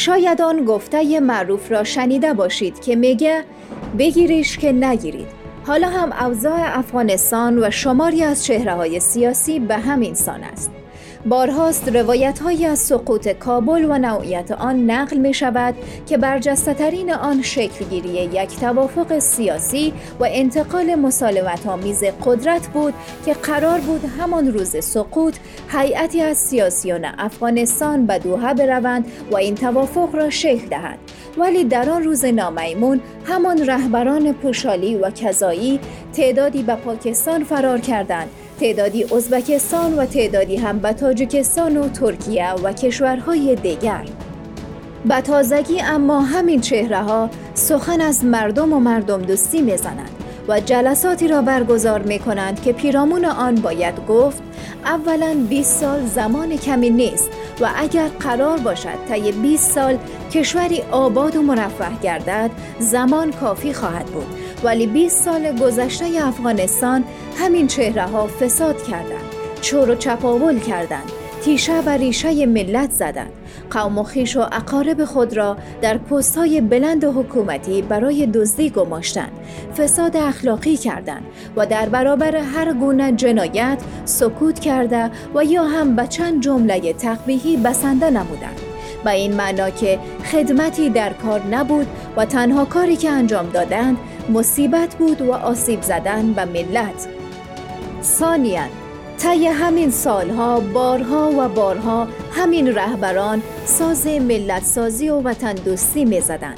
شاید آن گفته معروف را شنیده باشید که میگه بگیریش که نگیرید. حالا هم اوضاع افغانستان و شماری از چهره های سیاسی به همین سان است. بارهاست روایت های از سقوط کابل و نوعیت آن نقل می شود که برجسته ترین آن شکلگیری یک توافق سیاسی و انتقال مسالمت آمیز قدرت بود که قرار بود همان روز سقوط هیئتی از سیاسیون افغانستان به دوحه بروند و این توافق را شکل دهند ولی در آن روز نامیمون همان رهبران پوشالی و کذایی تعدادی به پاکستان فرار کردند تعدادی ازبکستان و تعدادی هم به تاجیکستان و ترکیه و کشورهای دیگر. به تازگی اما همین چهره ها سخن از مردم و مردم دوستی می‌زنند و جلساتی را برگزار می کنند که پیرامون آن باید گفت اولا 20 سال زمان کمی نیست و اگر قرار باشد طی 20 سال کشوری آباد و مرفه گردد زمان کافی خواهد بود. ولی 20 سال گذشته افغانستان همین چهره ها فساد کردند چور و چپاول کردند تیشه و ریشه ملت زدند. قوم و خیش و اقارب خود را در پست های بلند حکومتی برای دزدی گماشتند. فساد اخلاقی کردند و در برابر هر گونه جنایت سکوت کرده و یا هم به چند جمله تقبیهی بسنده نمودند. به این معنا که خدمتی در کار نبود و تنها کاری که انجام دادند مصیبت بود و آسیب زدن به ملت ثانیا طی همین سالها بارها و بارها همین رهبران ساز ملت سازی و وطن دوستی می زدن.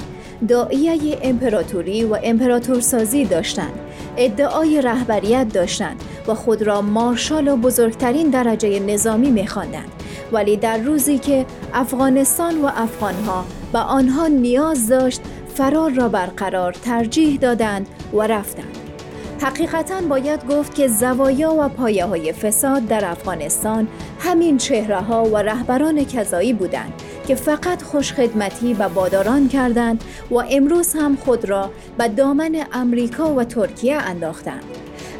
دائیه امپراتوری و امپراتورسازی داشتند ادعای رهبریت داشتند و خود را مارشال و بزرگترین درجه نظامی می خواندند. ولی در روزی که افغانستان و افغانها به آنها نیاز داشت فرار را برقرار ترجیح دادند و رفتند حقیقتا باید گفت که زوایا و پایه های فساد در افغانستان همین چهره ها و رهبران کذایی بودند که فقط خوشخدمتی و باداران کردند و امروز هم خود را به دامن امریکا و ترکیه انداختند.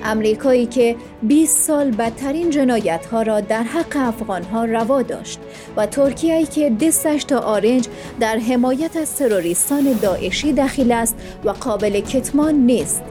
امریکایی که 20 سال بدترین جنایت ها را در حق افغان ها روا داشت و ترکیه که دستش تا آرنج در حمایت از تروریستان داعشی دخیل است و قابل کتمان نیست.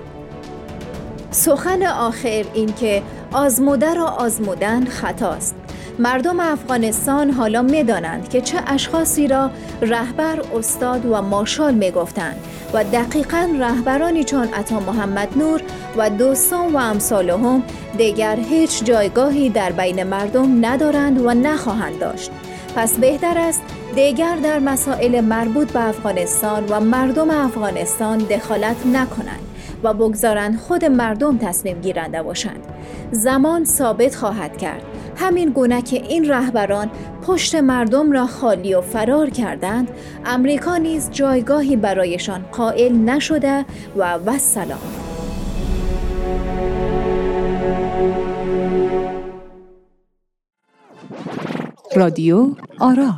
سخن آخر این که آزموده را آزمودن خطاست. مردم افغانستان حالا می‌دانند که چه اشخاصی را رهبر استاد و مارشال می‌گفتند و دقیقا رهبرانی چون عطا محمد نور و دوستان و امثالهم دیگر هیچ جایگاهی در بین مردم ندارند و نخواهند داشت. پس بهتر است دیگر در مسائل مربوط به افغانستان و مردم افغانستان دخالت نکنند و بگذارند خود مردم تصمیم گیرنده باشند. زمان ثابت خواهد کرد. همین گونه که این رهبران پشت مردم را خالی و فرار کردند امریکا نیز جایگاهی برایشان قائل نشده و وسلام رادیو آرا